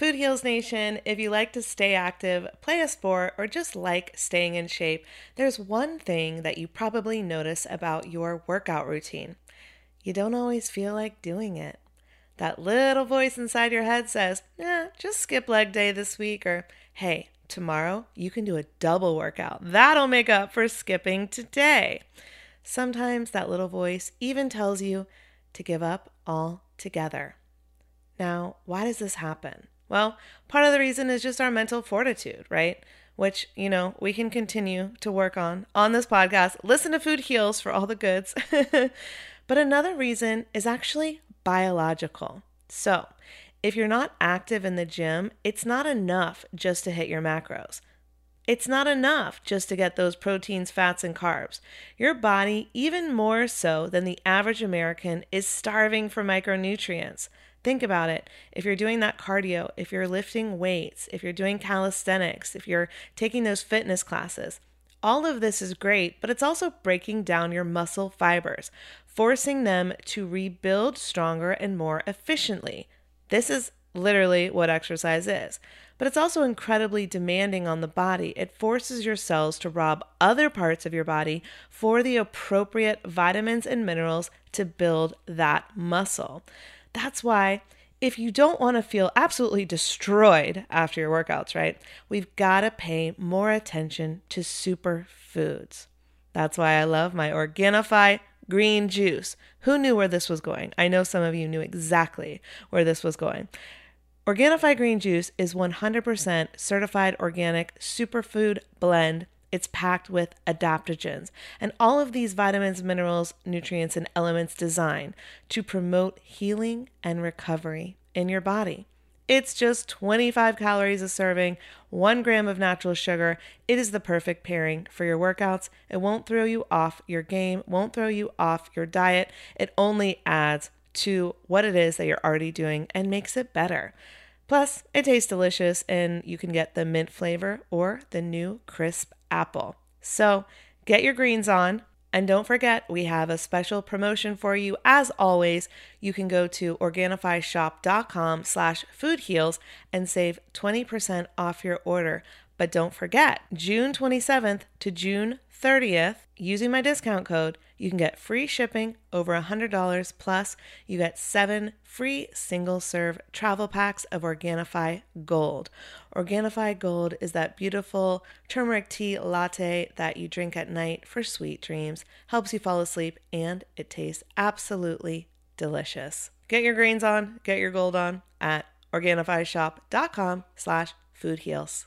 Food Heals Nation, if you like to stay active, play a sport, or just like staying in shape, there's one thing that you probably notice about your workout routine. You don't always feel like doing it. That little voice inside your head says, eh, just skip leg day this week, or hey, tomorrow you can do a double workout. That'll make up for skipping today. Sometimes that little voice even tells you to give up altogether. Now, why does this happen? Well, part of the reason is just our mental fortitude, right? Which, you know, we can continue to work on on this podcast. Listen to Food Heals for all the goods. but another reason is actually biological. So, if you're not active in the gym, it's not enough just to hit your macros. It's not enough just to get those proteins, fats, and carbs. Your body, even more so than the average American, is starving for micronutrients. Think about it. If you're doing that cardio, if you're lifting weights, if you're doing calisthenics, if you're taking those fitness classes, all of this is great, but it's also breaking down your muscle fibers, forcing them to rebuild stronger and more efficiently. This is literally what exercise is. But it's also incredibly demanding on the body. It forces your cells to rob other parts of your body for the appropriate vitamins and minerals to build that muscle. That's why if you don't want to feel absolutely destroyed after your workouts, right, we've got to pay more attention to superfoods. That's why I love my Organifi green juice. Who knew where this was going? I know some of you knew exactly where this was going. Organifi green juice is 100% certified organic superfood blend it's packed with adaptogens and all of these vitamins, minerals, nutrients, and elements designed to promote healing and recovery in your body. It's just 25 calories a serving, one gram of natural sugar. It is the perfect pairing for your workouts. It won't throw you off your game, won't throw you off your diet. It only adds to what it is that you're already doing and makes it better. Plus, it tastes delicious and you can get the mint flavor or the new crisp apple. So, get your greens on. And don't forget, we have a special promotion for you. As always, you can go to organifishop.com slash foodheals and save 20% off your order. But don't forget, June 27th to June 30th, using my discount code, you can get free shipping over $100 plus you get seven free single serve travel packs of Organifi Gold. Organifi Gold is that beautiful turmeric tea latte that you drink at night for sweet dreams, helps you fall asleep, and it tastes absolutely delicious. Get your greens on, get your gold on at organifishop.com slash foodheals.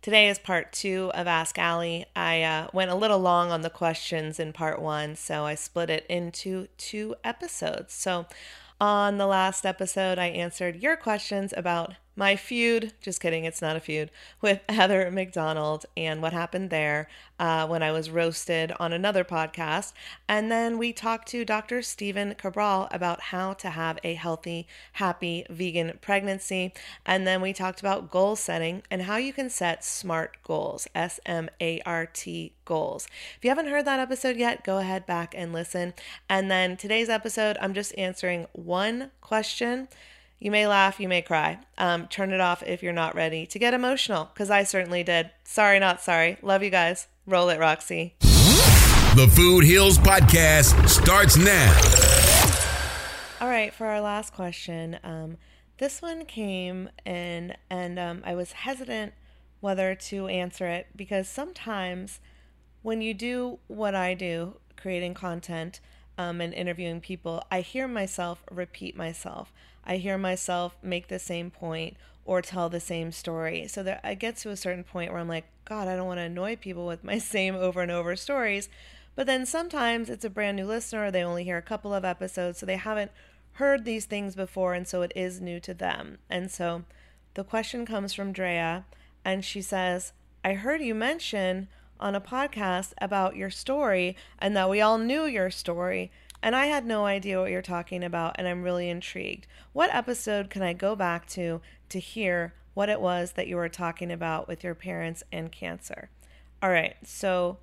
Today is part two of Ask Allie. I uh, went a little long on the questions in part one, so I split it into two episodes. So, on the last episode, I answered your questions about my feud, just kidding, it's not a feud, with Heather McDonald and what happened there uh, when I was roasted on another podcast. And then we talked to Dr. Stephen Cabral about how to have a healthy, happy vegan pregnancy. And then we talked about goal setting and how you can set SMART goals, S M A R T goals. If you haven't heard that episode yet, go ahead back and listen. And then today's episode, I'm just answering one question you may laugh, you may cry. Um, turn it off if you're not ready to get emotional, because I certainly did. Sorry, not sorry. Love you guys. Roll it, Roxy. The Food Heals Podcast starts now. All right, for our last question, um, this one came in, and um, I was hesitant whether to answer it because sometimes when you do what I do, creating content um, and interviewing people, I hear myself repeat myself. I hear myself make the same point or tell the same story. So that I get to a certain point where I'm like, God, I don't want to annoy people with my same over and over stories. But then sometimes it's a brand new listener, they only hear a couple of episodes, so they haven't heard these things before, and so it is new to them. And so the question comes from Drea, and she says, I heard you mention on a podcast about your story and that we all knew your story. And I had no idea what you're talking about, and I'm really intrigued. What episode can I go back to to hear what it was that you were talking about with your parents and cancer? All right, so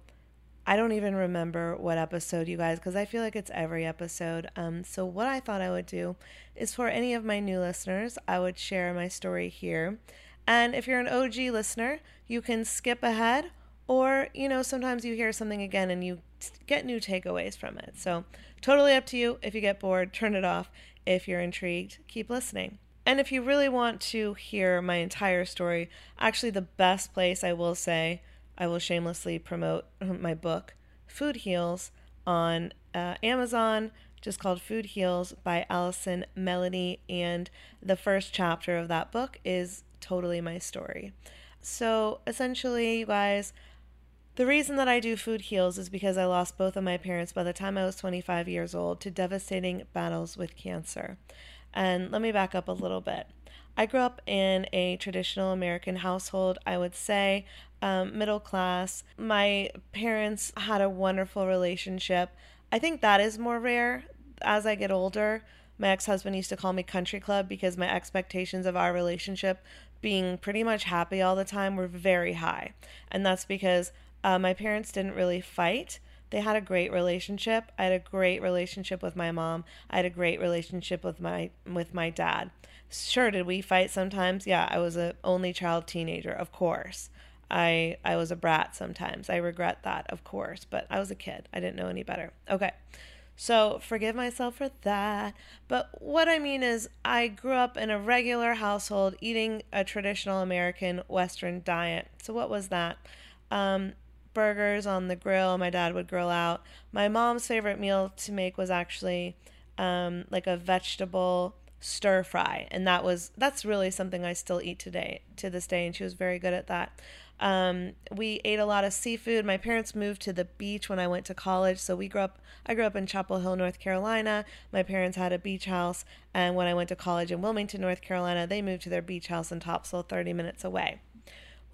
I don't even remember what episode, you guys, because I feel like it's every episode. Um, so, what I thought I would do is for any of my new listeners, I would share my story here. And if you're an OG listener, you can skip ahead, or, you know, sometimes you hear something again and you get new takeaways from it. So, totally up to you. If you get bored, turn it off. If you're intrigued, keep listening. And if you really want to hear my entire story, actually, the best place I will say, I will shamelessly promote my book, Food Heals, on uh, Amazon, just called Food Heals by Allison Melody. And the first chapter of that book is totally my story. So essentially, you guys, the reason that I do Food Heals is because I lost both of my parents by the time I was 25 years old to devastating battles with cancer. And let me back up a little bit. I grew up in a traditional American household, I would say, um, middle class. My parents had a wonderful relationship. I think that is more rare as I get older. My ex husband used to call me country club because my expectations of our relationship being pretty much happy all the time were very high. And that's because uh, my parents didn't really fight. They had a great relationship. I had a great relationship with my mom. I had a great relationship with my with my dad. Sure, did we fight sometimes? Yeah, I was a only child teenager, of course. I I was a brat sometimes. I regret that, of course, but I was a kid. I didn't know any better. Okay. So, forgive myself for that. But what I mean is, I grew up in a regular household eating a traditional American Western diet. So, what was that? Um, burgers on the grill. My dad would grill out. My mom's favorite meal to make was actually um, like a vegetable stir fry, and that was that's really something I still eat today to this day. And she was very good at that. Um, we ate a lot of seafood. My parents moved to the beach when I went to college, so we grew up. I grew up in Chapel Hill, North Carolina. My parents had a beach house, and when I went to college in Wilmington, North Carolina, they moved to their beach house in Topsail, 30 minutes away.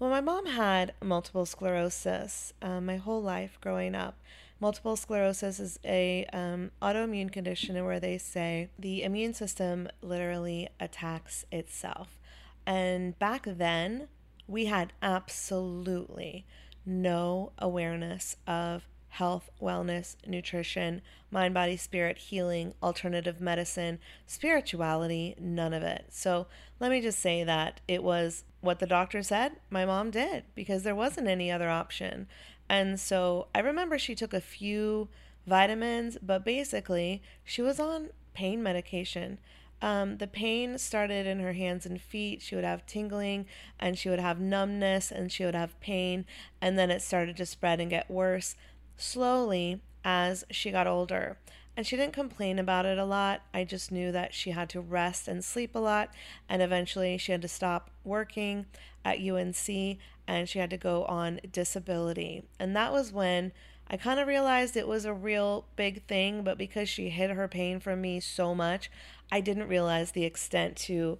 Well, my mom had multiple sclerosis um, my whole life growing up. Multiple sclerosis is a um, autoimmune condition where they say the immune system literally attacks itself. And back then, we had absolutely no awareness of health, wellness, nutrition, mind, body, spirit, healing, alternative medicine, spirituality, none of it. So let me just say that it was what the doctor said, my mom did because there wasn't any other option. And so I remember she took a few vitamins, but basically she was on pain medication. Um, the pain started in her hands and feet. She would have tingling and she would have numbness and she would have pain. And then it started to spread and get worse slowly as she got older. And she didn't complain about it a lot. I just knew that she had to rest and sleep a lot. And eventually she had to stop working at UNC and she had to go on disability. And that was when I kind of realized it was a real big thing. But because she hid her pain from me so much, I didn't realize the extent to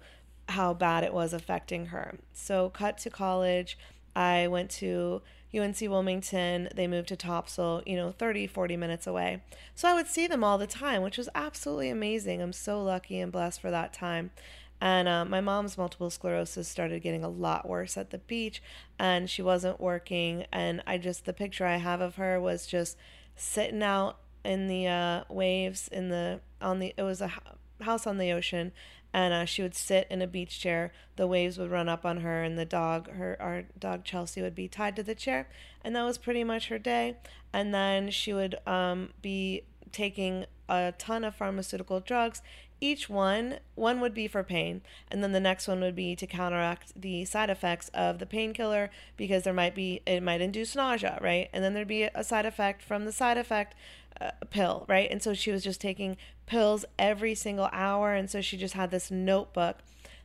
how bad it was affecting her. So, cut to college, I went to UNC Wilmington. They moved to Topsail, you know, 30, 40 minutes away. So I would see them all the time, which was absolutely amazing. I'm so lucky and blessed for that time. And uh, my mom's multiple sclerosis started getting a lot worse at the beach, and she wasn't working. And I just, the picture I have of her was just sitting out in the uh, waves in the on the it was a house on the ocean and uh, she would sit in a beach chair. The waves would run up on her and the dog her our dog chelsea would be tied to the chair. And that was pretty much her day. And then she would um, be taking a ton of pharmaceutical drugs. Each one one would be for pain. And then the next one would be to counteract the side effects of the painkiller because there might be it might induce nausea right? And then there'd be a side effect from the side effect uh, pill right and so she was just taking pills every single hour and so she just had this notebook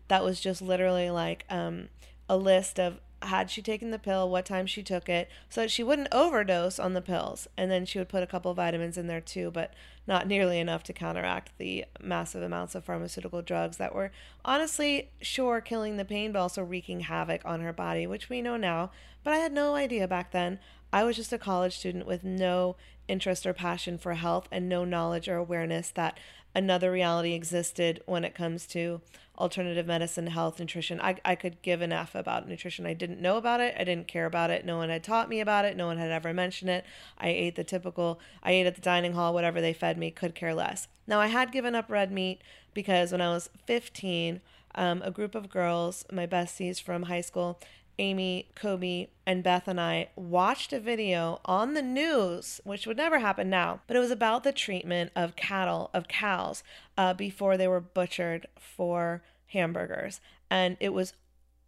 that was just literally like um, a list of had she taken the pill, what time she took it, so that she wouldn't overdose on the pills. And then she would put a couple vitamins in there too, but not nearly enough to counteract the massive amounts of pharmaceutical drugs that were honestly, sure, killing the pain, but also wreaking havoc on her body, which we know now. But I had no idea back then. I was just a college student with no interest or passion for health and no knowledge or awareness that another reality existed when it comes to alternative medicine, health, nutrition. I, I could give an F about nutrition. I didn't know about it. I didn't care about it. No one had taught me about it. No one had ever mentioned it. I ate the typical, I ate at the dining hall, whatever they fed me, could care less. Now, I had given up red meat because when I was 15, um, a group of girls, my besties from high school, Amy, Kobe, and Beth and I watched a video on the news, which would never happen now, but it was about the treatment of cattle, of cows, uh, before they were butchered for hamburgers. And it was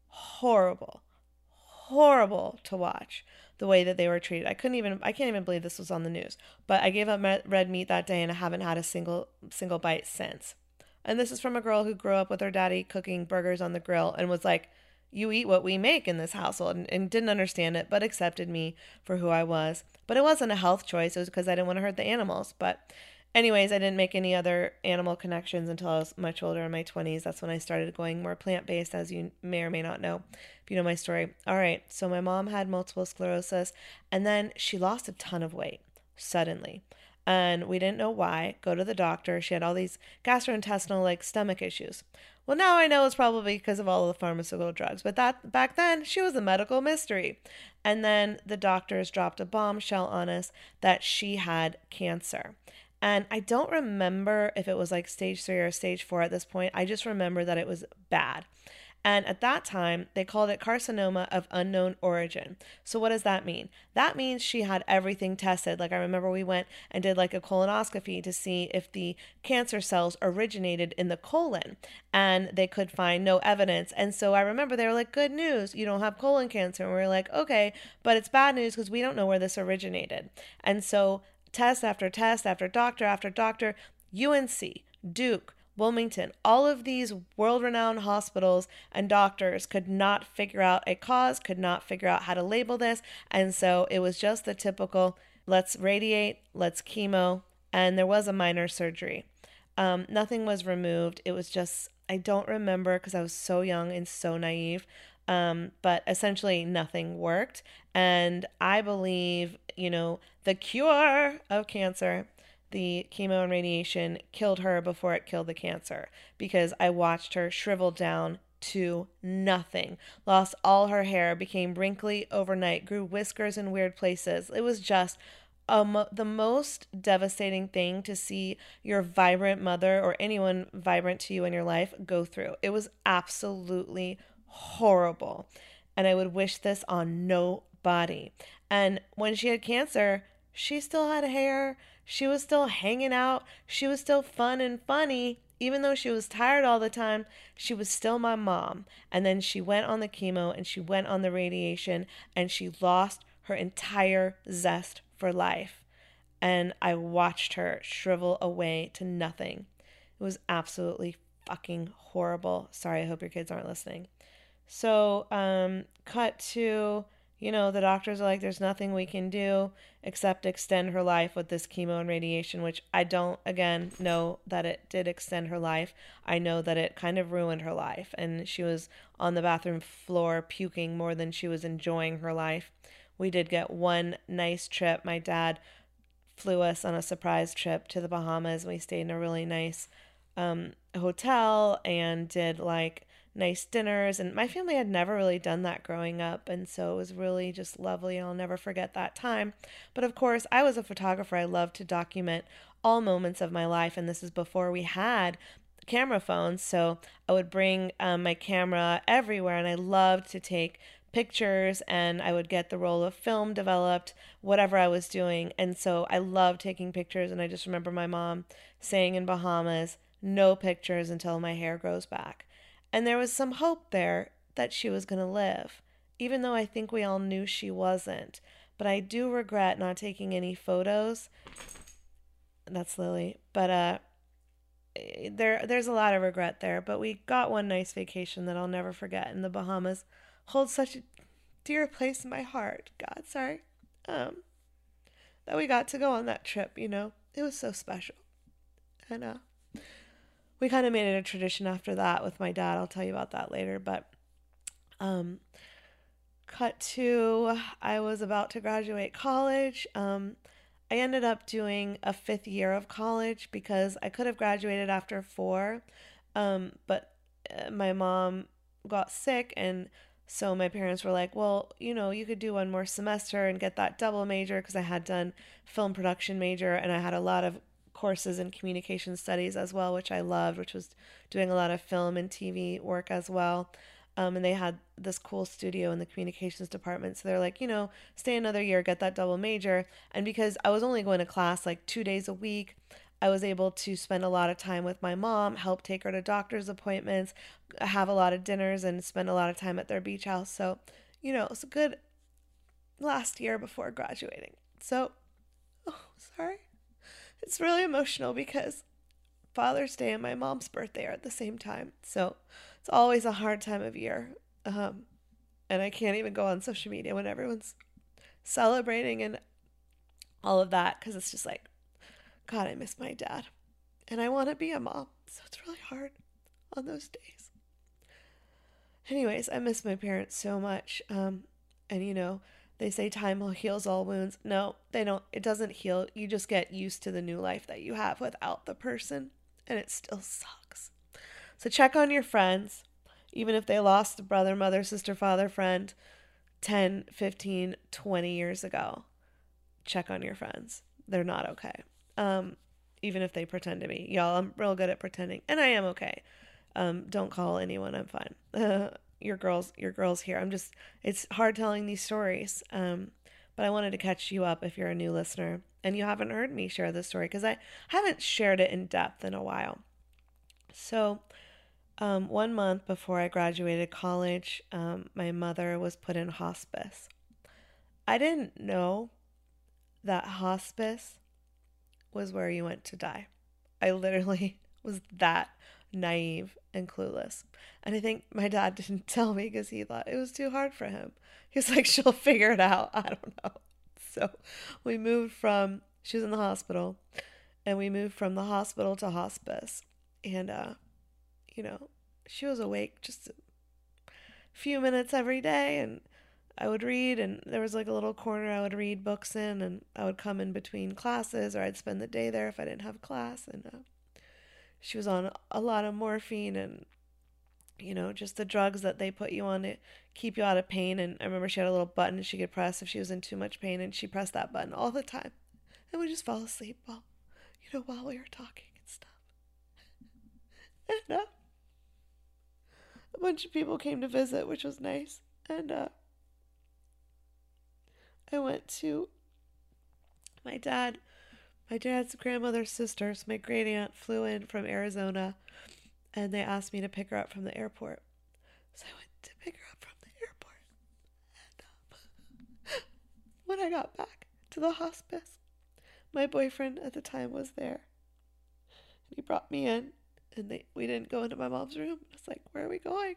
horrible, horrible to watch the way that they were treated. I couldn't even, I can't even believe this was on the news. But I gave up red meat that day and I haven't had a single, single bite since. And this is from a girl who grew up with her daddy cooking burgers on the grill and was like, you eat what we make in this household and, and, didn't understand it but accepted me for who i was. But it wasn't a health choice. It was because i didn't want to hurt the animals. But anyways i didn't make any other animal connections until i was much older in my 20s that's when i started going more plant-based as you may or may not know if you know my story. All right so my mom had multiple sclerosis and then she lost a ton of weight suddenly. And we didn't know why. Go to the doctor. She had all these gastrointestinal like stomach issues well, now I know it's probably because of all of the pharmaceutical drugs, but that back then she was a medical mystery. And then the doctors dropped a bombshell on us that she had cancer. And I don't remember if it was like stage three or stage four at this point. I just remember that it was bad. And at that time, they called it carcinoma of unknown origin. So, what does that mean? That means she had everything tested. Like, I remember we went and did like a colonoscopy to see if the cancer cells originated in the colon, and they could find no evidence. And so, I remember they were like, Good news, you don't have colon cancer. And we are like, Okay, but it's bad news because we don't know where this originated. And so, test after test after doctor after doctor, UNC, Duke, Wilmington, all of these world renowned hospitals and doctors could not figure out a cause, could not figure out how to label this. And so it was just the typical let's radiate, let's chemo, and there was a minor surgery. Um, nothing was removed. It was just, I don't remember because I was so young and so naive. Um, but essentially, nothing worked. And I believe, you know, the cure of cancer the chemo and radiation killed her before it killed the cancer because I watched her shrivel down to nothing, lost all her hair, became wrinkly overnight, grew whiskers in weird places. It was just um, the most devastating thing to see your vibrant mother or anyone vibrant to you in your life go through. It was absolutely horrible. And I would wish this on nobody. And when she had cancer, she still had hair. She was still hanging out. She was still fun and funny. Even though she was tired all the time, she was still my mom. And then she went on the chemo and she went on the radiation and she lost her entire zest for life. And I watched her shrivel away to nothing. It was absolutely fucking horrible. Sorry, I hope your kids aren't listening. So, um, cut to you know, the doctors are like, there's nothing we can do except extend her life with this chemo and radiation, which I don't, again, know that it did extend her life. I know that it kind of ruined her life. And she was on the bathroom floor puking more than she was enjoying her life. We did get one nice trip. My dad flew us on a surprise trip to the Bahamas. We stayed in a really nice um, hotel and did like nice dinners. And my family had never really done that growing up. And so it was really just lovely. I'll never forget that time. But of course, I was a photographer. I love to document all moments of my life. And this is before we had camera phones. So I would bring um, my camera everywhere. And I loved to take pictures and I would get the roll of film developed, whatever I was doing. And so I loved taking pictures. And I just remember my mom saying in Bahamas, no pictures until my hair grows back. And there was some hope there that she was going to live, even though I think we all knew she wasn't. But I do regret not taking any photos. That's Lily. But uh there there's a lot of regret there, but we got one nice vacation that I'll never forget in the Bahamas. Holds such a dear place in my heart. God, sorry. Um that we got to go on that trip, you know. It was so special. And uh we kind of made it a tradition after that with my dad. I'll tell you about that later. But um, cut to I was about to graduate college. Um, I ended up doing a fifth year of college because I could have graduated after four, um, but uh, my mom got sick and so my parents were like, well, you know, you could do one more semester and get that double major because I had done film production major and I had a lot of courses in communication studies as well, which I loved, which was doing a lot of film and TV work as well. Um, and they had this cool studio in the communications department. So they're like, you know, stay another year, get that double major. And because I was only going to class like two days a week, I was able to spend a lot of time with my mom, help take her to doctor's appointments, have a lot of dinners, and spend a lot of time at their beach house. So, you know, it's a good last year before graduating. So, oh, sorry. It's really emotional because Father's Day and my mom's birthday are at the same time. So, it's always a hard time of year. Um, and I can't even go on social media when everyone's celebrating and all of that because it's just like, God, I miss my dad. And I want to be a mom. So it's really hard on those days. Anyways, I miss my parents so much. Um, and you know, they say time heals all wounds. No, they don't. It doesn't heal. You just get used to the new life that you have without the person. And it still sucks. So check on your friends, even if they lost a brother, mother, sister, father, friend 10, 15, 20 years ago. Check on your friends. They're not okay. Um, even if they pretend to be. Y'all, I'm real good at pretending, and I am okay. Um, don't call anyone. I'm fine. Your girls, your girls here. I'm just. It's hard telling these stories. Um, but I wanted to catch you up if you're a new listener and you haven't heard me share this story because I haven't shared it in depth in a while. So, um, one month before I graduated college, um, my mother was put in hospice. I didn't know that hospice was where you went to die. I literally was that naive and clueless. And I think my dad didn't tell me because he thought it was too hard for him. He was like, she'll figure it out. I don't know. So we moved from, she was in the hospital, and we moved from the hospital to hospice. And, uh, you know, she was awake just a few minutes every day. And I would read, and there was like a little corner I would read books in, and I would come in between classes, or I'd spend the day there if I didn't have class. And uh, she was on a lot of morphine and, you know, just the drugs that they put you on to keep you out of pain. And I remember she had a little button she could press if she was in too much pain, and she pressed that button all the time. And we just fall asleep while, you know, while we were talking and stuff. and uh, a bunch of people came to visit, which was nice. And, uh, I went to my dad, my dad's grandmother's sisters, my great aunt flew in from Arizona and they asked me to pick her up from the airport. So I went to pick her up from the airport. And um, when I got back to the hospice, my boyfriend at the time was there. And he brought me in and they, we didn't go into my mom's room. I was like, where are we going?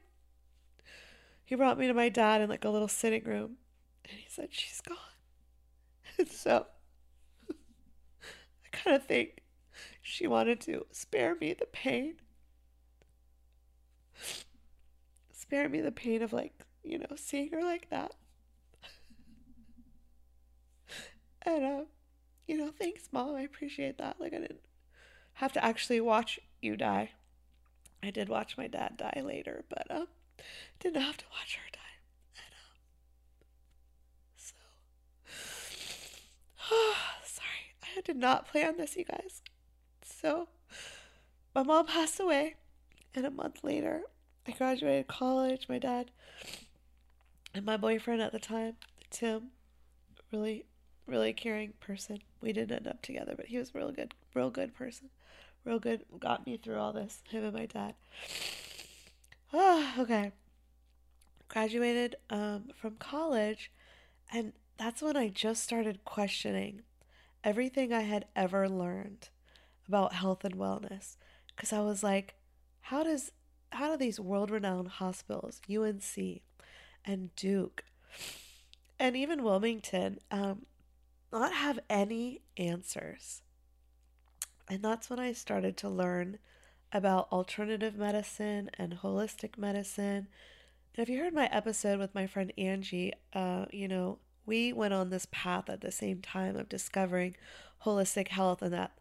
He brought me to my dad in like a little sitting room and he said, She's gone. And so kind of think she wanted to spare me the pain. Spare me the pain of, like, you know, seeing her like that. and, uh, you know, thanks, Mom. I appreciate that. Like, I didn't have to actually watch you die. I did watch my dad die later, but, uh, didn't have to watch her die. Sorry, I did not plan this, you guys. So, my mom passed away, and a month later, I graduated college. My dad and my boyfriend at the time, Tim, really, really caring person. We didn't end up together, but he was a real good, real good person. Real good, got me through all this, him and my dad. Oh, okay. Graduated um, from college, and that's when I just started questioning everything I had ever learned about health and wellness because I was like, how does how do these world-renowned hospitals, UNC and Duke and even Wilmington um, not have any answers? And that's when I started to learn about alternative medicine and holistic medicine. And if you heard my episode with my friend Angie, uh, you know, we went on this path at the same time of discovering holistic health and that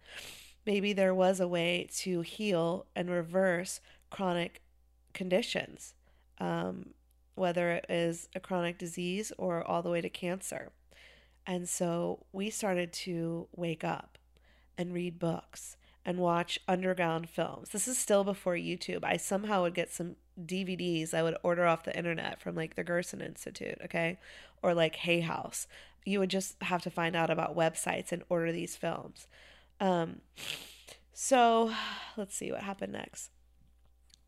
maybe there was a way to heal and reverse chronic conditions, um, whether it is a chronic disease or all the way to cancer. And so we started to wake up and read books and watch underground films. This is still before YouTube. I somehow would get some DVDs I would order off the internet from like the Gerson Institute, okay? Or like Hay House. You would just have to find out about websites and order these films. Um, so let's see what happened next.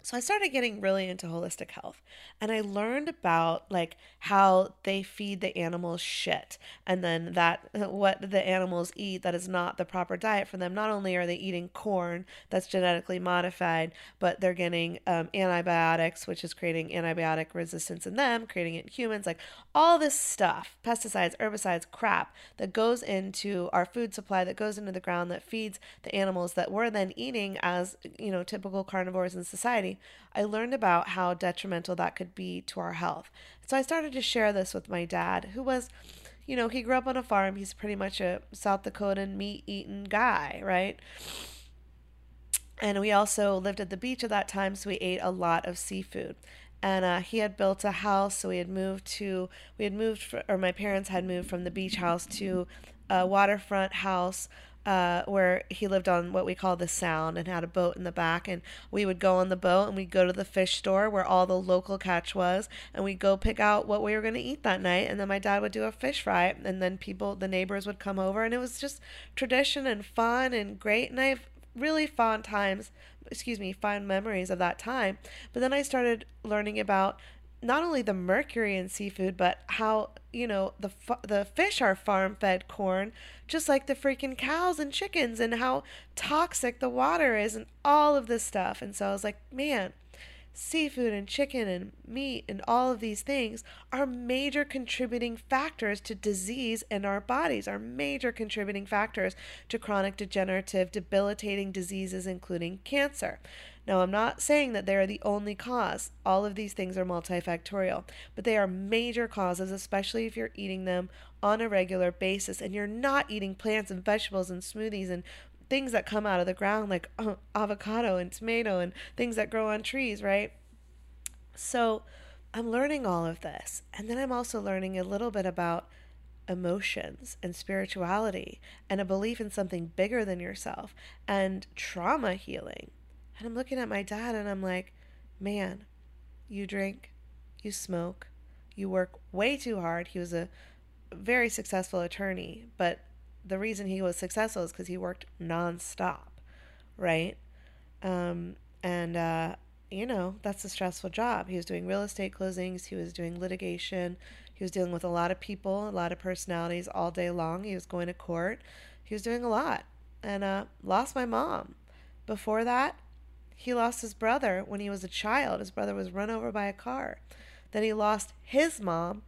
So I started getting really into holistic health and I learned about like how they feed the animals shit and then that what the animals eat that is not the proper diet for them. Not only are they eating corn that's genetically modified, but they're getting um, antibiotics, which is creating antibiotic resistance in them, creating it in humans, like all this stuff, pesticides, herbicides, crap that goes into our food supply, that goes into the ground, that feeds the animals that we're then eating as, you know, typical carnivores in society I learned about how detrimental that could be to our health. So I started to share this with my dad, who was, you know, he grew up on a farm. He's pretty much a South Dakotan meat eating guy, right? And we also lived at the beach at that time, so we ate a lot of seafood. And uh, he had built a house, so we had moved to, we had moved, for, or my parents had moved from the beach house to a waterfront house uh, where he lived on what we call the Sound and had a boat in the back. And we would go on the boat and we'd go to the fish store where all the local catch was, and we'd go pick out what we were going to eat that night. And then my dad would do a fish fry, and then people, the neighbors would come over, and it was just tradition and fun and great. And I have really fond times, excuse me, fond memories of that time. But then I started learning about not only the mercury in seafood, but how you know the the fish are farm fed corn, just like the freaking cows and chickens, and how toxic the water is, and all of this stuff. And so I was like, man, seafood and chicken and meat and all of these things are major contributing factors to disease in our bodies, are major contributing factors to chronic degenerative, debilitating diseases, including cancer. Now, I'm not saying that they're the only cause. All of these things are multifactorial, but they are major causes, especially if you're eating them on a regular basis and you're not eating plants and vegetables and smoothies and things that come out of the ground like uh, avocado and tomato and things that grow on trees, right? So, I'm learning all of this. And then I'm also learning a little bit about emotions and spirituality and a belief in something bigger than yourself and trauma healing. And I'm looking at my dad and I'm like, man, you drink, you smoke, you work way too hard. He was a very successful attorney, but the reason he was successful is because he worked nonstop, right? Um, and, uh, you know, that's a stressful job. He was doing real estate closings, he was doing litigation, he was dealing with a lot of people, a lot of personalities all day long. He was going to court, he was doing a lot, and uh, lost my mom. Before that, he lost his brother when he was a child. His brother was run over by a car. Then he lost his mom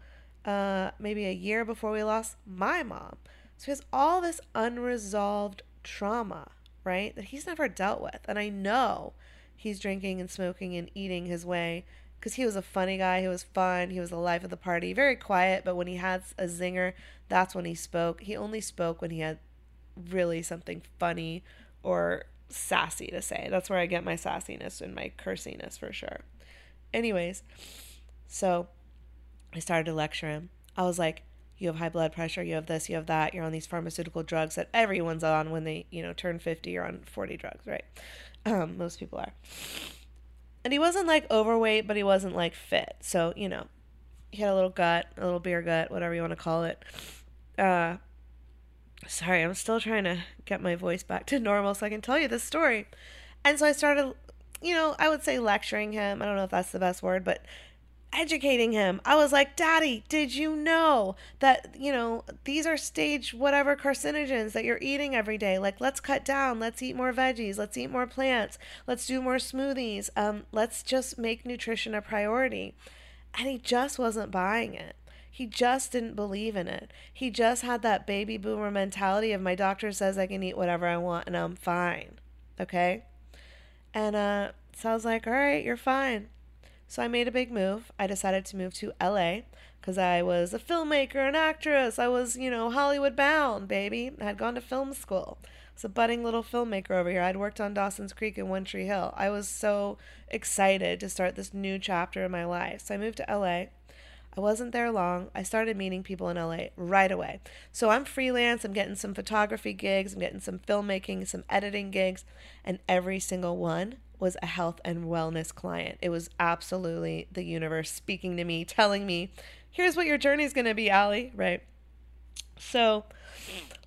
uh, maybe a year before we lost my mom. So he has all this unresolved trauma, right, that he's never dealt with. And I know he's drinking and smoking and eating his way because he was a funny guy. He was fun. He was the life of the party. Very quiet, but when he had a zinger, that's when he spoke. He only spoke when he had really something funny or sassy to say. That's where I get my sassiness and my cursiness for sure. Anyways, so I started to lecture him. I was like, you have high blood pressure, you have this, you have that, you're on these pharmaceutical drugs that everyone's on when they, you know, turn 50 or on 40 drugs, right? Um, most people are. And he wasn't like overweight, but he wasn't like fit. So, you know, he had a little gut, a little beer gut, whatever you want to call it. Uh, sorry, I'm still trying to get my voice back to normal so I can tell you this story. And so I started, you know, I would say lecturing him. I don't know if that's the best word, but educating him. I was like, Daddy, did you know that, you know, these are stage whatever carcinogens that you're eating every day? Like, let's cut down. Let's eat more veggies. Let's eat more plants. Let's do more smoothies. Um, let's just make nutrition a priority. And he just wasn't buying it. He just didn't believe in it. He just had that baby boomer mentality of my doctor says I can eat whatever I want and I'm fine. Okay? And uh, so I was like, all right, you're fine. So I made a big move. I decided to move to LA because I was a filmmaker, an actress. I was, you know, Hollywood bound, baby. I had gone to film school. I was a budding little filmmaker over here. I'd worked on Dawson's Creek and One Tree Hill. I was so excited to start this new chapter in my life. So I moved to LA. I wasn't there long. I started meeting people in LA right away. So I'm freelance. I'm getting some photography gigs. I'm getting some filmmaking, some editing gigs. And every single one was a health and wellness client. It was absolutely the universe speaking to me, telling me, here's what your journey is going to be, Allie, right? So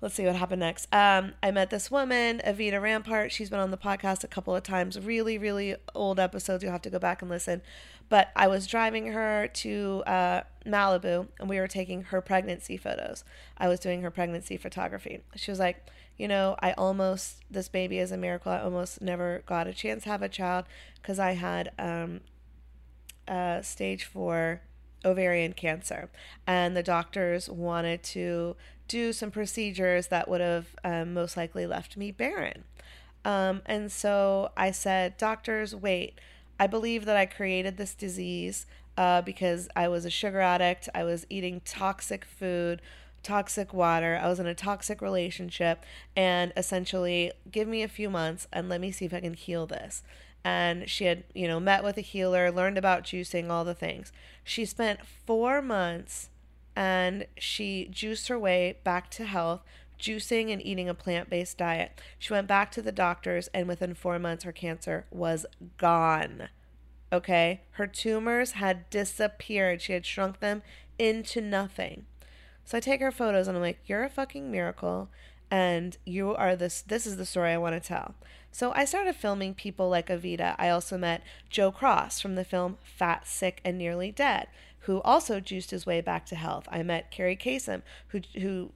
let's see what happened next. Um, I met this woman, Avita Rampart. She's been on the podcast a couple of times, really, really old episodes. You'll have to go back and listen. But I was driving her to uh, Malibu and we were taking her pregnancy photos. I was doing her pregnancy photography. She was like, you know, I almost, this baby is a miracle. I almost never got a chance to have a child because I had um, stage four ovarian cancer. And the doctors wanted to do some procedures that would have um, most likely left me barren. Um, and so I said, Doctors, wait. I believe that I created this disease uh, because I was a sugar addict. I was eating toxic food, toxic water. I was in a toxic relationship. And essentially, give me a few months and let me see if I can heal this and she had, you know, met with a healer, learned about juicing, all the things. She spent four months and she juiced her way back to health, juicing and eating a plant based diet. She went back to the doctors, and within four months, her cancer was gone. Okay? Her tumors had disappeared. She had shrunk them into nothing. So I take her photos and I'm like, You're a fucking miracle. And you are this, this is the story I want to tell. So I started filming people like Evita. I also met Joe Cross from the film Fat, Sick, and Nearly Dead, who also juiced his way back to health. I met Kerri Kasem, who, who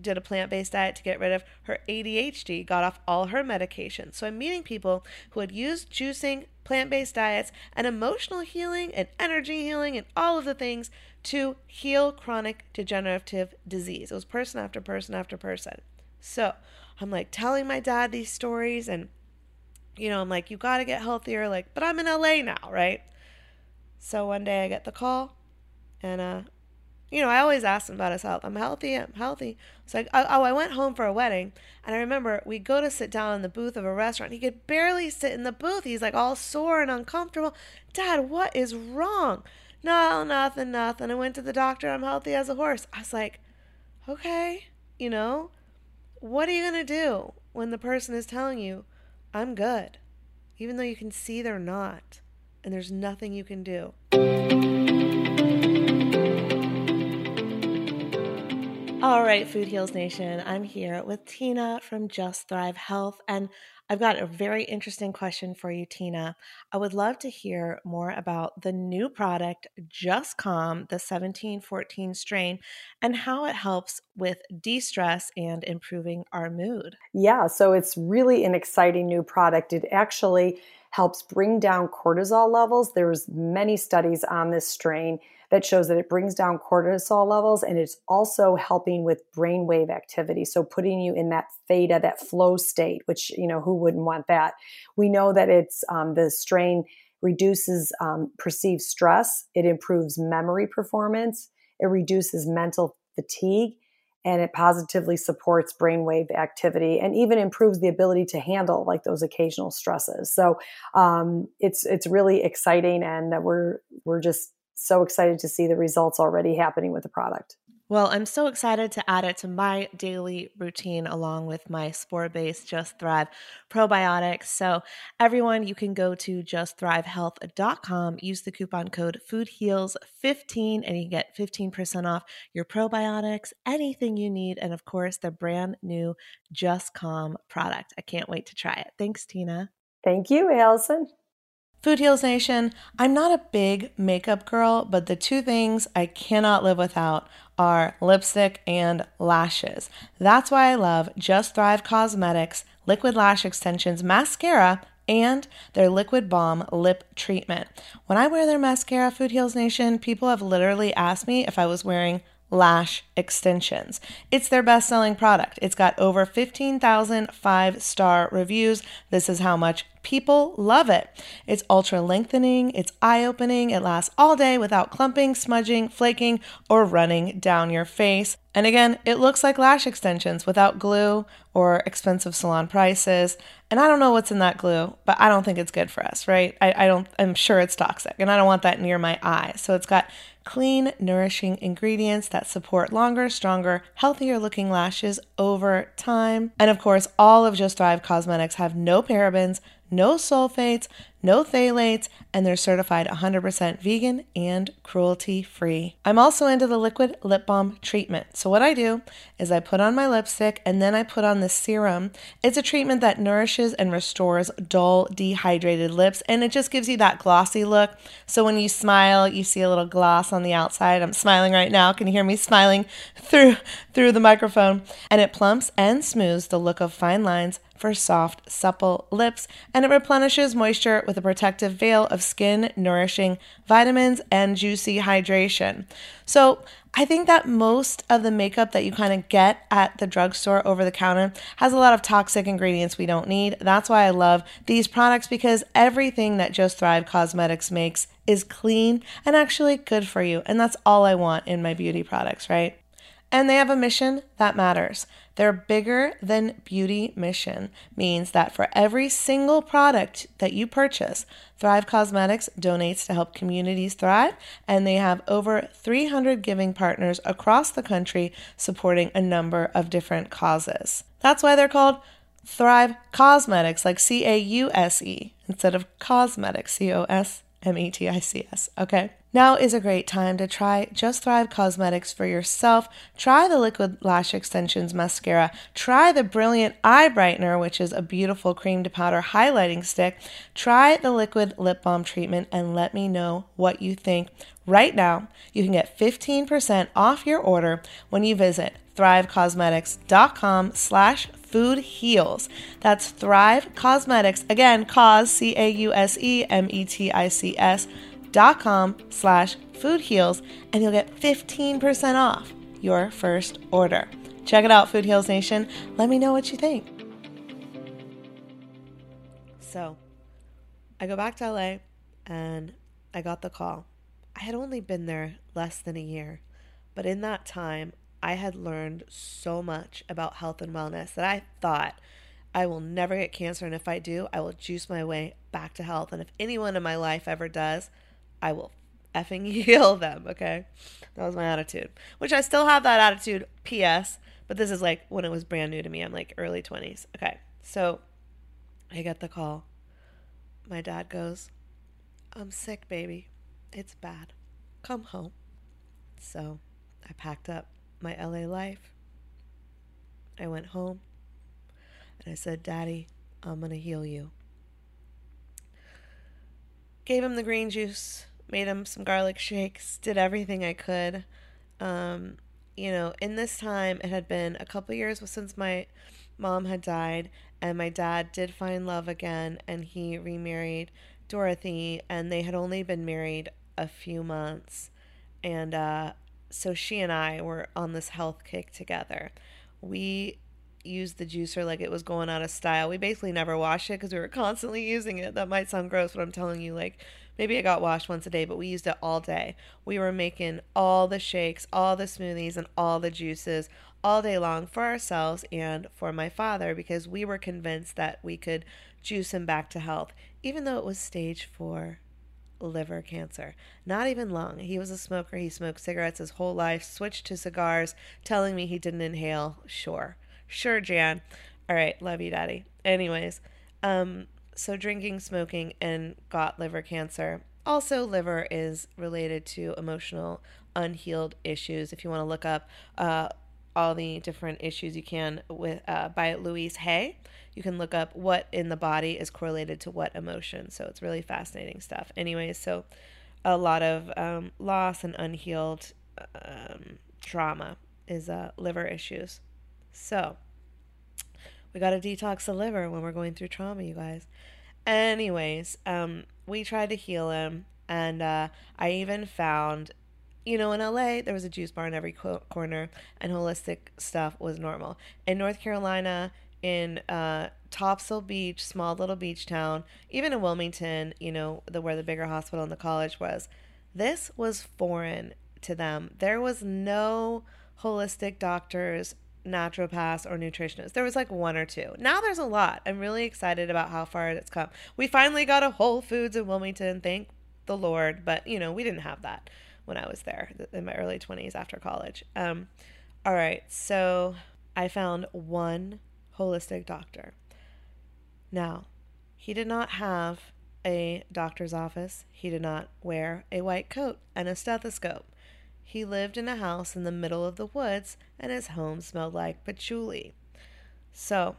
did a plant based diet to get rid of her ADHD, got off all her medication. So I'm meeting people who had used juicing, plant based diets, and emotional healing, and energy healing, and all of the things to heal chronic degenerative disease. It was person after person after person. So I'm like telling my dad these stories and you know, I'm like, you got to get healthier. Like, but I'm in LA now, right? So one day I get the call and, uh, you know, I always ask him about his health. I'm healthy. I'm healthy. It's like, oh, oh, I went home for a wedding, and I remember we go to sit down in the booth of a restaurant. He could barely sit in the booth. He's like all sore and uncomfortable. Dad, what is wrong? No, nothing, nothing. I went to the doctor. I'm healthy as a horse. I was like, okay, you know, what are you going to do when the person is telling you, I'm good, even though you can see they're not, and there's nothing you can do? All right, Food Heals Nation, I'm here with Tina from Just Thrive Health, and I've got a very interesting question for you, Tina. I would love to hear more about the new product, Just Calm, the 1714 strain, and how it helps with de stress and improving our mood. Yeah, so it's really an exciting new product. It actually helps bring down cortisol levels. There's many studies on this strain that shows that it brings down cortisol levels and it's also helping with brainwave activity. So putting you in that theta, that flow state, which, you know, who wouldn't want that? We know that it's um, the strain reduces um, perceived stress, it improves memory performance, it reduces mental fatigue and it positively supports brainwave activity and even improves the ability to handle like those occasional stresses. So um, it's it's really exciting, and that we're we're just so excited to see the results already happening with the product. Well, I'm so excited to add it to my daily routine along with my spore based Just Thrive probiotics. So, everyone, you can go to justthrivehealth.com, use the coupon code FoodHeals15, and you get 15% off your probiotics, anything you need, and of course, the brand new Just Calm product. I can't wait to try it. Thanks, Tina. Thank you, Allison. Food Heals Nation, I'm not a big makeup girl, but the two things I cannot live without are lipstick and lashes. That's why I love Just Thrive Causemetics Liquid Lash Extensions Mascara and their Liquid Balm Lip Treatment. When I wear their mascara, Food Heals Nation, people have literally asked me if I was wearing lash extensions. It's their best selling product. It's got over 15,000 five star reviews. This is how much People love it. It's ultra lengthening, it's eye opening, it lasts all day without clumping, smudging, flaking, or running down your face. And again, it looks like lash extensions without glue or expensive salon prices. And I don't know what's in that glue, but I don't think it's good for us, right? I, I don't, I'm sure it's toxic and I don't want that near my eye. So it's got clean, nourishing ingredients that support longer, stronger, healthier looking lashes over time. And of course, all of Just Thrive Causemetics have no parabens, no sulfates, no phthalates, and they're certified 100% vegan and cruelty free. I'm also into the liquid lip balm treatment. So, what I do is I put on my lipstick and then I put on the serum. It's a treatment that nourishes and restores dull, dehydrated lips, and it just gives you that glossy look. So, when you smile, you see a little gloss on the outside. I'm smiling right now. Can you hear me smiling through through the microphone? And it plumps and smooths the look of fine lines for soft, supple lips, and it replenishes moisture with a protective veil of skin nourishing vitamins and juicy hydration. So, I think that most of the makeup that you kind of get at the drugstore over the counter has a lot of toxic ingredients we don't need. That's why I love these products because everything that Just Thrive Causemetics makes is clean and actually good for you. And that's all I want in my beauty products, right? And they have a mission that matters. Their bigger than beauty mission means that for every single product that you purchase, Thrive Causemetics donates to help communities thrive, and they have over 300 giving partners across the country supporting a number of different causes. That's why they're called Thrive Causemetics, like C A U S E, instead of cosmetics, C O S M E T I C S. Okay? Now is a great time to try Just Thrive Causemetics for yourself. Try the Liquid Lash Extensions Mascara. Try the Brilliant Eye Brightener, which is a beautiful cream to powder highlighting stick. Try the Liquid Lip Balm Treatment and let me know what you think. Right now, you can get 15% off your order when you visit thrivecausemetics.com slash food heals. That's Thrive Causemetics. Again, cause C Dot com slash food heals and you'll get 15% off your first order. Check it out, Food Heals Nation. Let me know what you think. So I go back to LA and I got the call. I had only been there less than a year, but in that time, I had learned so much about health and wellness that I thought I will never get cancer. And if I do, I will juice my way back to health. And if anyone in my life ever does, I will effing heal them. Okay. That was my attitude, which I still have that attitude. P.S. But this is like when it was brand new to me. I'm like early 20s. Okay. So I get the call. My dad goes, I'm sick, baby. It's bad. Come home. So I packed up my LA life. I went home and I said, Daddy, I'm going to heal you. Gave him the green juice, made him some garlic shakes, did everything I could. Um, you know, in this time, it had been a couple years since my mom had died, and my dad did find love again, and he remarried Dorothy, and they had only been married a few months. And uh, so she and I were on this health kick together. We used the juicer like it was going out of style. We basically never washed it because we were constantly using it. That might sound gross, but I'm telling you, like, maybe it got washed once a day, but we used it all day. We were making all the shakes, all the smoothies, and all the juices all day long for ourselves and for my father because we were convinced that we could juice him back to health, even though it was stage four liver cancer. Not even lung. He was a smoker. He smoked cigarettes his whole life, switched to cigars, telling me he didn't inhale. Sure. Sure, Jan. All right, love you, Daddy. Anyways, um, so drinking, smoking, and got liver cancer. Also, liver is related to emotional unhealed issues. If you want to look up uh, all the different issues you can with uh, by Louise Hay, you can look up what in the body is correlated to what emotion. So it's really fascinating stuff. Anyways, so a lot of um, loss and unhealed um, trauma is uh, liver issues. So we got to detox the liver when we're going through trauma, you guys. Anyways, um, we tried to heal him, and uh, I even found, you know, in LA there was a juice bar in every co- corner, and holistic stuff was normal. In North Carolina, in uh, Topsail Beach, small little beach town, even in Wilmington, you know, the where the bigger hospital and the college was, this was foreign to them. There was no holistic doctors, naturopaths, or nutritionists. There was like one or two. Now there's a lot. I'm really excited about how far it's come. We finally got a Whole Foods in Wilmington, thank the Lord, but you know, we didn't have that when I was there in my early 20s after college. Um, all right, so I found one holistic doctor. Now, he did not have a doctor's office. He did not wear a white coat and a stethoscope. He lived in a house in the middle of the woods, and his home smelled like patchouli. So,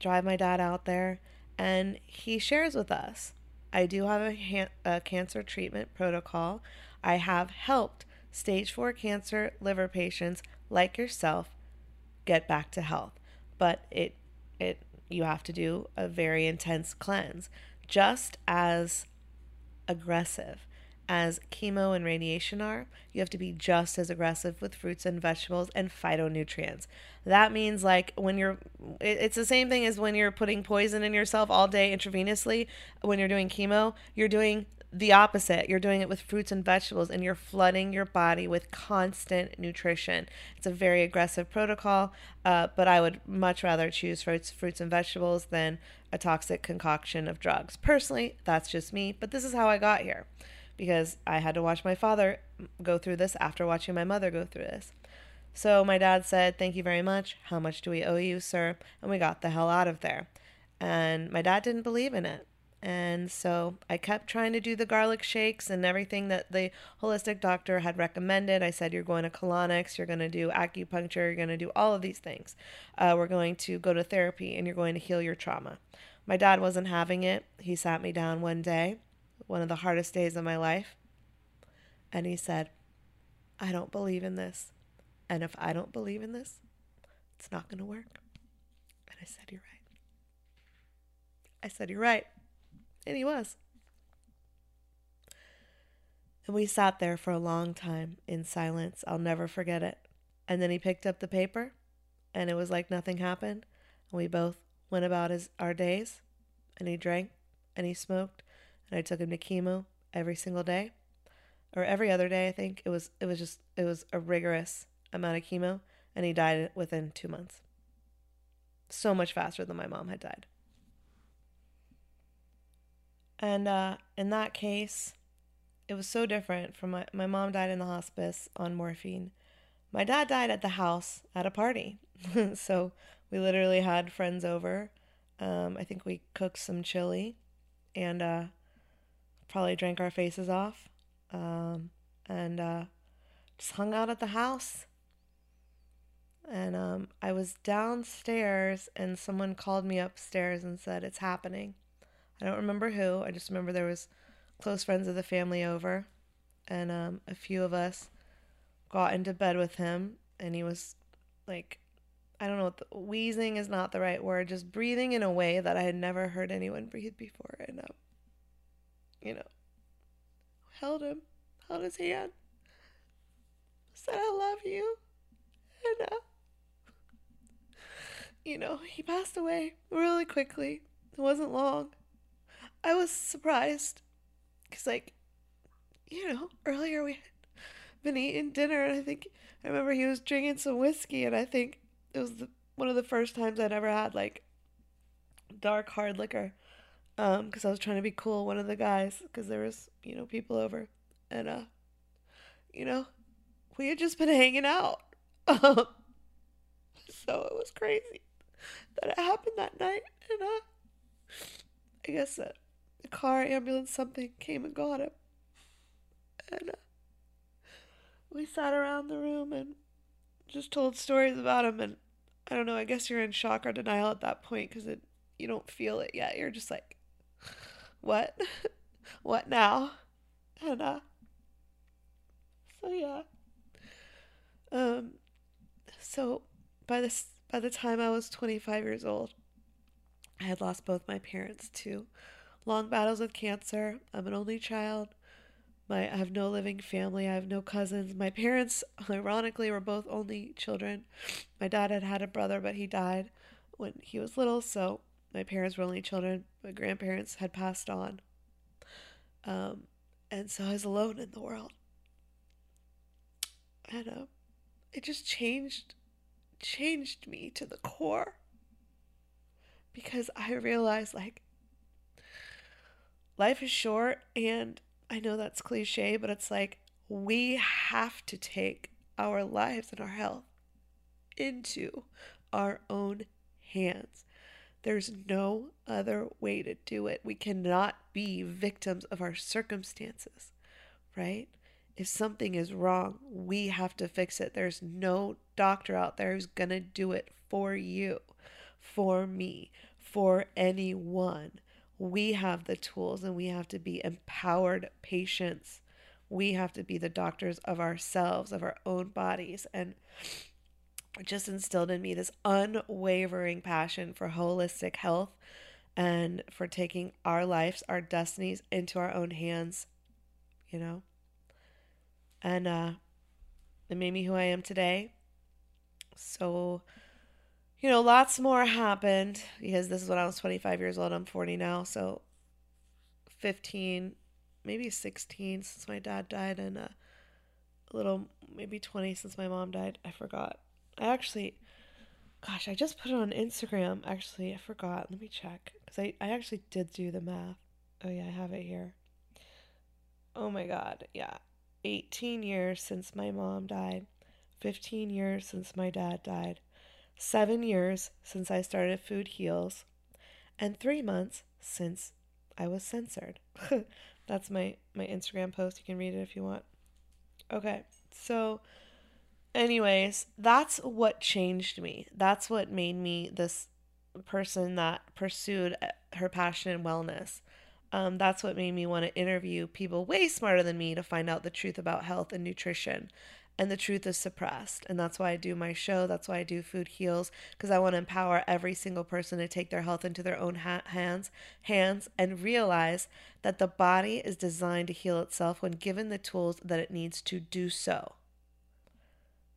drive my dad out there, and he shares with us I do have a, ha- a cancer treatment protocol. I have helped stage 4 cancer liver patients like yourself get back to health. But it it you have to do a very intense cleanse just as aggressive as chemo and radiation are, you have to be just as aggressive with fruits and vegetables and phytonutrients. That means, like, when you're, it's the same thing as when you're putting poison in yourself all day intravenously. When you're doing chemo, you're doing the opposite. You're doing it with fruits and vegetables and you're flooding your body with constant nutrition. It's a very aggressive protocol, uh, but I would much rather choose fruits, fruits and vegetables than a toxic concoction of drugs. Personally, that's just me, but this is how I got here because I had to watch my father go through this after watching my mother go through this. So my dad said, Thank you very much. How much do we owe you, sir? And we got the hell out of there. And my dad didn't believe in it. And so I kept trying to do the garlic shakes and everything that the holistic doctor had recommended. I said, You're going to colonics, you're going to do acupuncture, you're going to do all of these things. Uh, we're going to go to therapy and you're going to heal your trauma. My dad wasn't having it. He sat me down one day one of the hardest days of my life. And he said, I don't believe in this. And if I don't believe in this, it's not going to work. And I said, You're right. I said, You're right. And he was. And we sat there for a long time in silence. I'll never forget it. And then he picked up the paper, and it was like nothing happened. And we both went about his, our days, and he drank, and he smoked, and I took him to chemo every single day or every other day I think. It was it was just it was a rigorous amount of chemo and he died within 2 months. So much faster than my mom had died. And uh, in that case it was so different from my my mom died in the hospice on morphine. My dad died at the house at a party. So we literally had friends over. Um, i think we cooked some chili and uh, probably drank our faces off um, and uh, just hung out at the house. And um, I was downstairs, and someone called me upstairs and said it's happening. I don't remember who. I just remember there was close friends of the family over, and um, a few of us got into bed with him, and he was like, I don't know the, wheezing is not the right word, just breathing in a way that I had never heard anyone breathe before, and um, you know, held him, held his hand, said, I love you. And, uh, you know, he passed away really quickly. It wasn't long. I was surprised because, like, you know, earlier we had been eating dinner, and I think I remember he was drinking some whiskey, and I think it was the, one of the first times I'd ever had like dark hard liquor um because i was trying to be cool one of the guys because there was you know people over. And uh you know we had just been hanging out. Um so it was crazy that it happened that night. And uh i guess uh, the car ambulance something came and got him. And uh, we sat around the room and just told stories about him. And i don't know i guess you're in shock or denial at that point because you don't feel it yet. You're just like what? what now? And uh so yeah. Um so by this by the time I was 25 years old, I had lost both my parents to long battles with cancer. I'm an only child. My I have no living family. I have no cousins. My parents, ironically, were both only children. My dad had had a brother, but he died when he was little, so my parents were only children. My grandparents had passed on. Um, and so I was alone in the world. And uh, it just changed changed me to the core. Because I realized like life is short and I know that's cliche, but it's like we have to take our lives and our health into our own hands. There's no other way to do it. We cannot be victims of our circumstances, right? If something is wrong, we have to fix it. There's no doctor out there who's going to do it for you, for me, for anyone. We have the tools and we have to be empowered patients. We have to be the doctors of ourselves, of our own bodies. And just instilled in me this unwavering passion for holistic health and for taking our lives, our destinies into our own hands, you know? And uh, it made me who I am today. So, you know, lots more happened because this is when I was 25 years old. I'm 40 now. So, 15, maybe 16 since my dad died, and uh, a little, maybe 20 since my mom died. I forgot. I actually, gosh, I just put it on Instagram. Actually, I forgot. Let me check because I, I actually did do the math. Oh, yeah, I have it here. Oh my God. Yeah. 18 years since my mom died, 15 years since my dad died, seven years since I started Food Heals, and three months since I was censored. That's my, my Instagram post. You can read it if you want. Okay, so anyways, that's what changed me. That's what made me this person that pursued uh, her passion and wellness. Um, that's what made me want to interview people way smarter than me to find out the truth about health and nutrition. And the truth is suppressed. And that's why I do my show. That's why I do Food Heals, because I want to empower every single person to take their health into their own ha- hands, hands and realize that the body is designed to heal itself when given the tools that it needs to do so.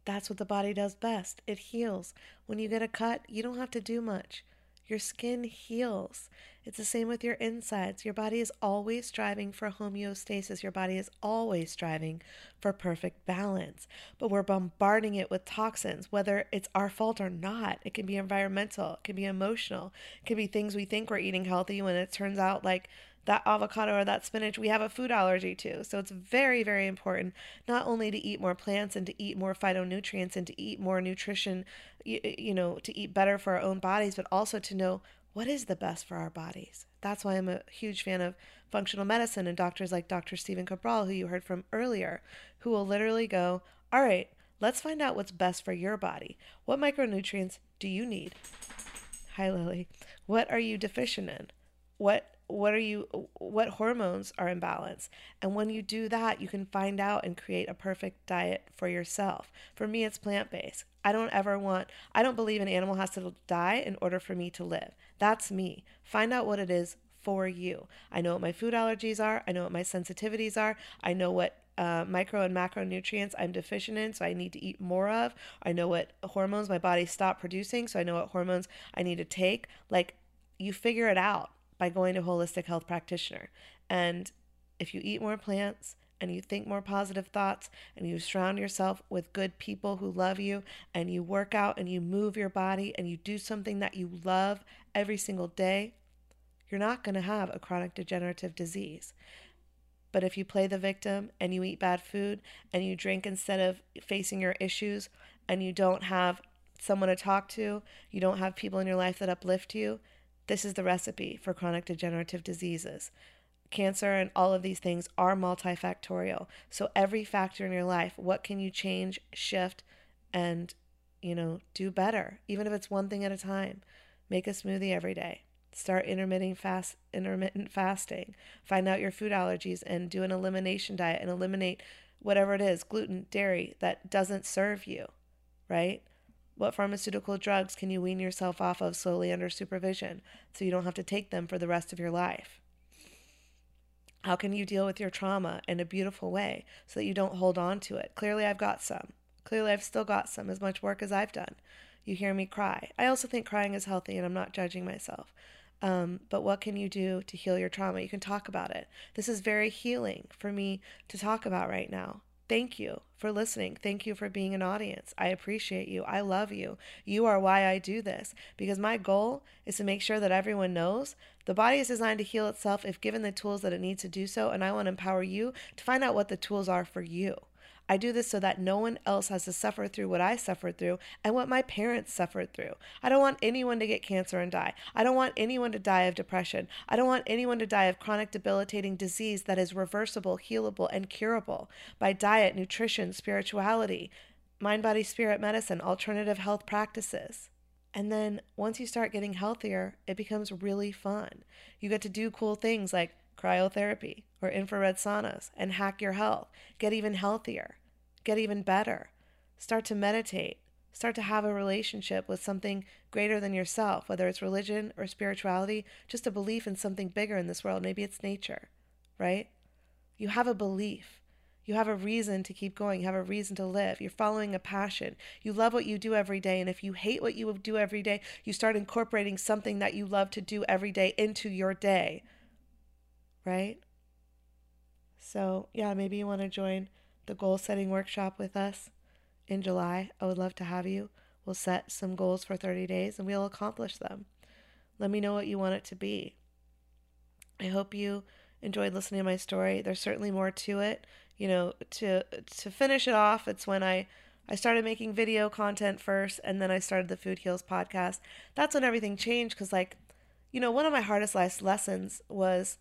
That's what the body does best. It heals. When you get a cut, you don't have to do much. Your skin heals. It's the same with your insides. Your body is always striving for homeostasis. Your body is always striving for perfect balance. But we're bombarding it with toxins, whether it's our fault or not. It can be environmental, it can be emotional, it can be things we think we're eating healthy when it turns out like that avocado or that spinach we have a food allergy to. So it's very, very important not only to eat more plants and to eat more phytonutrients and to eat more nutrition, you, you know, to eat better for our own bodies, but also to know what is the best for our bodies. That's why I'm a huge fan of functional medicine and doctors like Dr. Stephen Cabral, who you heard from earlier, who will literally go, All right, let's find out what's best for your body. What micronutrients do you need? Hi, Lily. What are you deficient in? What what are you what hormones are in balance and when you do that you can find out and create a perfect diet for yourself for me it's plant-based i don't ever want i don't believe an animal has to die in order for me to live that's me. Find out what it is for you. I know what my food allergies are. I know what my sensitivities are. I know what uh, micro and macronutrients I'm deficient in, so I need to eat more of. I know what hormones my body stopped producing, so I know what hormones I need to take. Like, you figure it out by going to holistic health practitioner. And if you eat more plants, and you think more positive thoughts and you surround yourself with good people who love you and you work out and you move your body and you do something that you love every single day, you're not going to have a chronic degenerative disease. But if you play the victim and you eat bad food and you drink instead of facing your issues and you don't have someone to talk to, you don't have people in your life that uplift you, this is the recipe for chronic degenerative diseases cancer and all of these things are multifactorial. So every factor in your life, what can you change, shift, and you know, do better, even if it's one thing at a time. Make a smoothie every day. Start intermittent fast intermittent fasting. Find out your food allergies and do an elimination diet and eliminate whatever it is, gluten, dairy that doesn't serve you, right? What pharmaceutical drugs can you wean yourself off of slowly under supervision so you don't have to take them for the rest of your life? How can you deal with your trauma in a beautiful way so that you don't hold on to it? Clearly, I've got some. Clearly, I've still got some, as much work as I've done. You hear me cry. I also think crying is healthy, and I'm not judging myself. Um, but what can you do to heal your trauma? You can talk about it. This is very healing for me to talk about right now. Thank you for listening. Thank you for being an audience. I appreciate you. I love you. You are why I do this because my goal is to make sure that everyone knows the body is designed to heal itself if given the tools that it needs to do so. And I want to empower you to find out what the tools are for you. I do this so that no one else has to suffer through what I suffered through and what my parents suffered through. I don't want anyone to get cancer and die. I don't want anyone to die of depression. I don't want anyone to die of chronic debilitating disease that is reversible, healable, and curable by diet, nutrition, spirituality, mind, body, spirit medicine, alternative health practices. And then once you start getting healthier, it becomes really fun. You get to do cool things like cryotherapy or infrared saunas and hack your health, get even healthier get even better. Start to meditate. Start to have a relationship with something greater than yourself, whether it's religion or spirituality, just a belief in something bigger in this world. Maybe it's nature, right? You have a belief. You have a reason to keep going. You have a reason to live. You're following a passion. You love what you do every day. And if you hate what you do every day, you start incorporating something that you love to do every day into your day, right? So, yeah, maybe you want to join the goal setting workshop with us in July. I would love to have you. We'll set some goals for 30 days and we'll accomplish them. Let me know what you want it to be. I hope you enjoyed listening to my story. There's certainly more to it. You know, to to finish it off, it's when I I started making video content first and then I started the Food Heals podcast. That's when everything changed cuz like you know, one of my hardest life lessons was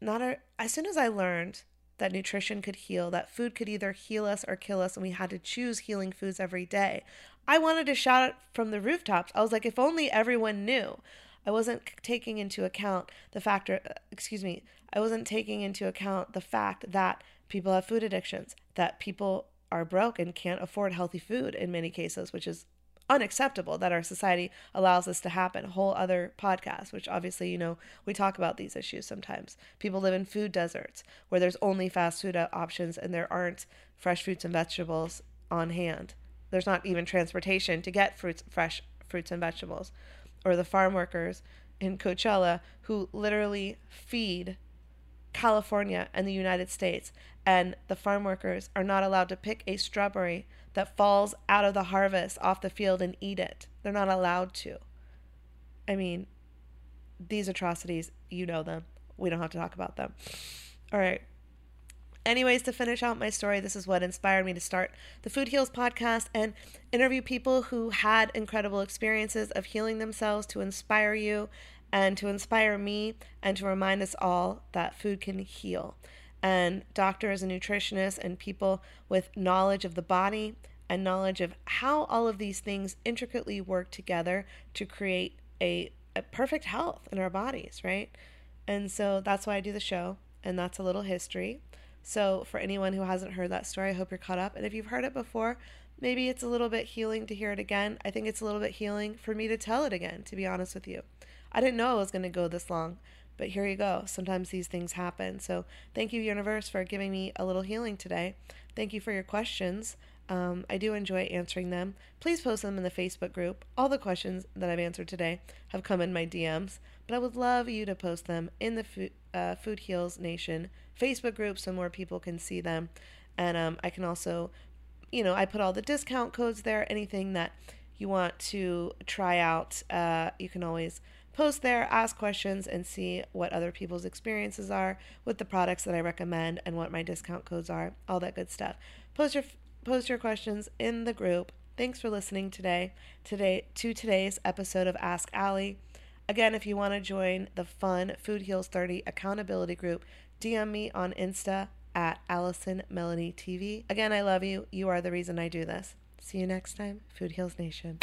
not a, as soon as I learned that nutrition could heal, that food could either heal us or kill us, and we had to choose healing foods every day. I wanted to shout it from the rooftops. I was like, if only everyone knew. I wasn't taking into account the factor, uh, excuse me, I wasn't taking into account the fact that people have food addictions, that people are broke and can't afford healthy food in many cases, which is unacceptable that our society allows this to happen. A whole other podcast, which obviously, you know, we talk about these issues sometimes. People live in food deserts where there's only fast food uh, options and there aren't fresh fruits and vegetables on hand. There's not even transportation to get fruits, fresh fruits and vegetables. Or the farm workers in Coachella who literally feed California and the United States. And the farm workers are not allowed to pick a strawberry that falls out of the harvest off the field and eat it. They're not allowed to. I mean, these atrocities, you know them. We don't have to talk about them. All right. Anyways, to finish out my story, this is what inspired me to start the Food Heals podcast and interview people who had incredible experiences of healing themselves to inspire you and to inspire me and to remind us all that food can heal and doctors and nutritionists and people with knowledge of the body and knowledge of how all of these things intricately work together to create a, a perfect health in our bodies, right? And so that's why I do the show, and that's a little history. So, for anyone who hasn't heard that story, I hope you're caught up. And if you've heard it before, maybe it's a little bit healing to hear it again. I think it's a little bit healing for me to tell it again, to be honest with you. I didn't know it was going to go this long. But here you go. Sometimes these things happen. So thank you, universe, for giving me a little healing today. Thank you for your questions. Um, I do enjoy answering them. Please post them in the Facebook group. All the questions that I've answered today have come in my DMs, but I would love you to post them in the Food, uh, Food Heals Nation Facebook group so more people can see them. And um, I can also, you know, I put all the discount codes there. Anything that you want to try out, uh, you can always post there, ask questions, and see what other people's experiences are with the products that I recommend and what my discount codes are, all that good stuff. Post your post your questions in the group. Thanks for listening today today to today's episode of Ask Allie. Again, if you want to join the fun Food Heals 30 accountability group, DM me on Insta at Allison TV. Again, I love you. You are the reason I do this. See you next time, Food Heals Nation.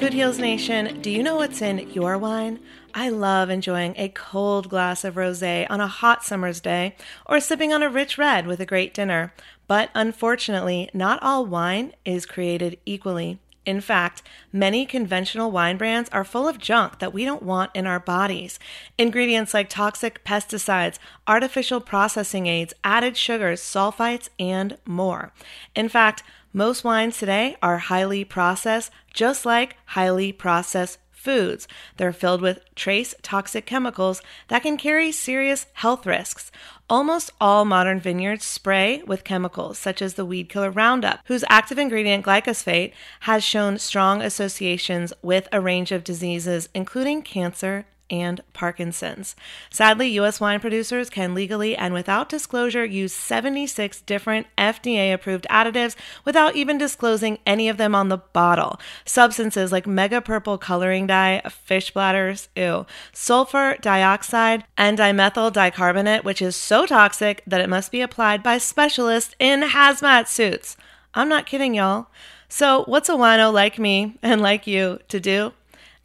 Food Heals Nation, do you know what's in your wine? I love enjoying a cold glass of rosé on a hot summer's day or sipping on a rich red with a great dinner. But unfortunately, not all wine is created equally. In fact, many conventional wine brands are full of junk that we don't want in our bodies. Ingredients like toxic pesticides, artificial processing aids, added sugars, sulfites, and more. In fact, Most wines today are highly processed, just like highly processed foods. They're filled with trace toxic chemicals that can carry serious health risks. Almost all modern vineyards spray with chemicals such as the weed killer Roundup, whose active ingredient glyphosate has shown strong associations with a range of diseases, including cancer and Parkinson's. Sadly, U.S. wine producers can legally and without disclosure use 76 different FDA approved additives without even disclosing any of them on the bottle. Substances like mega purple coloring dye, fish bladders, ew, sulfur dioxide, and dimethyl dicarbonate, which is so toxic that it must be applied by specialists in hazmat suits. I'm not kidding, y'all. So, what's a wino like me and like you to do?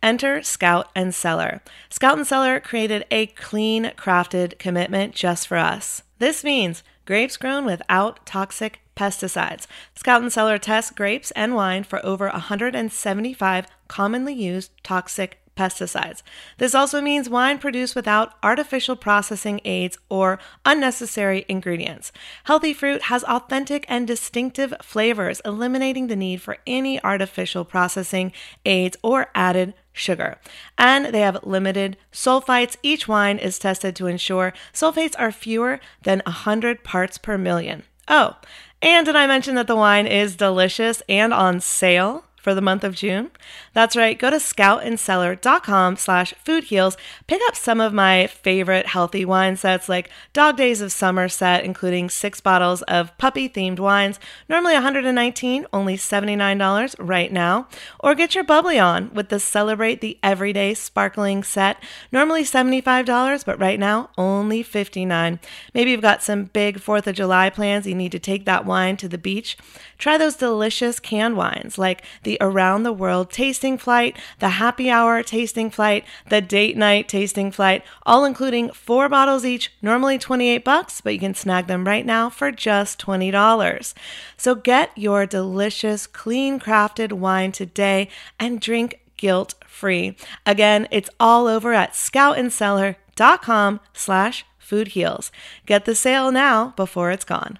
Enter Scout and Cellar. Scout and Cellar created a clean crafted commitment just for us. This means grapes grown without toxic pesticides. Scout and Cellar tests grapes and wine for over 175 commonly used toxic pesticides. This also means wine produced without artificial processing aids or unnecessary ingredients. Healthy fruit has authentic and distinctive flavors, eliminating the need for any artificial processing aids or added sugar. And they have limited sulfites. Each wine is tested to ensure sulfates are fewer than 100 parts per million. Oh, and did I mention that the wine is delicious and on sale? For the month of June? That's right. Go to scoutandcellar.com slash foodheals. Pick up some of my favorite healthy wine sets like Dog Days of Summer set, including six bottles of puppy-themed wines, normally 119, only $79 right now. Or get your bubbly on with the Celebrate the Everyday Sparkling set, normally $75, but right now only 59. Maybe you've got some big 4th of July plans. You need to take that wine to the beach. Try those delicious canned wines like the Around the World tasting flight, the Happy Hour tasting flight, the Date Night tasting flight, all including four bottles each, normally 28 bucks, but you can snag them right now for just $20. So get your delicious, clean crafted wine today and drink guilt free. Again, it's all over at scoutandcellar.com slash foodheals. Get the sale now before it's gone.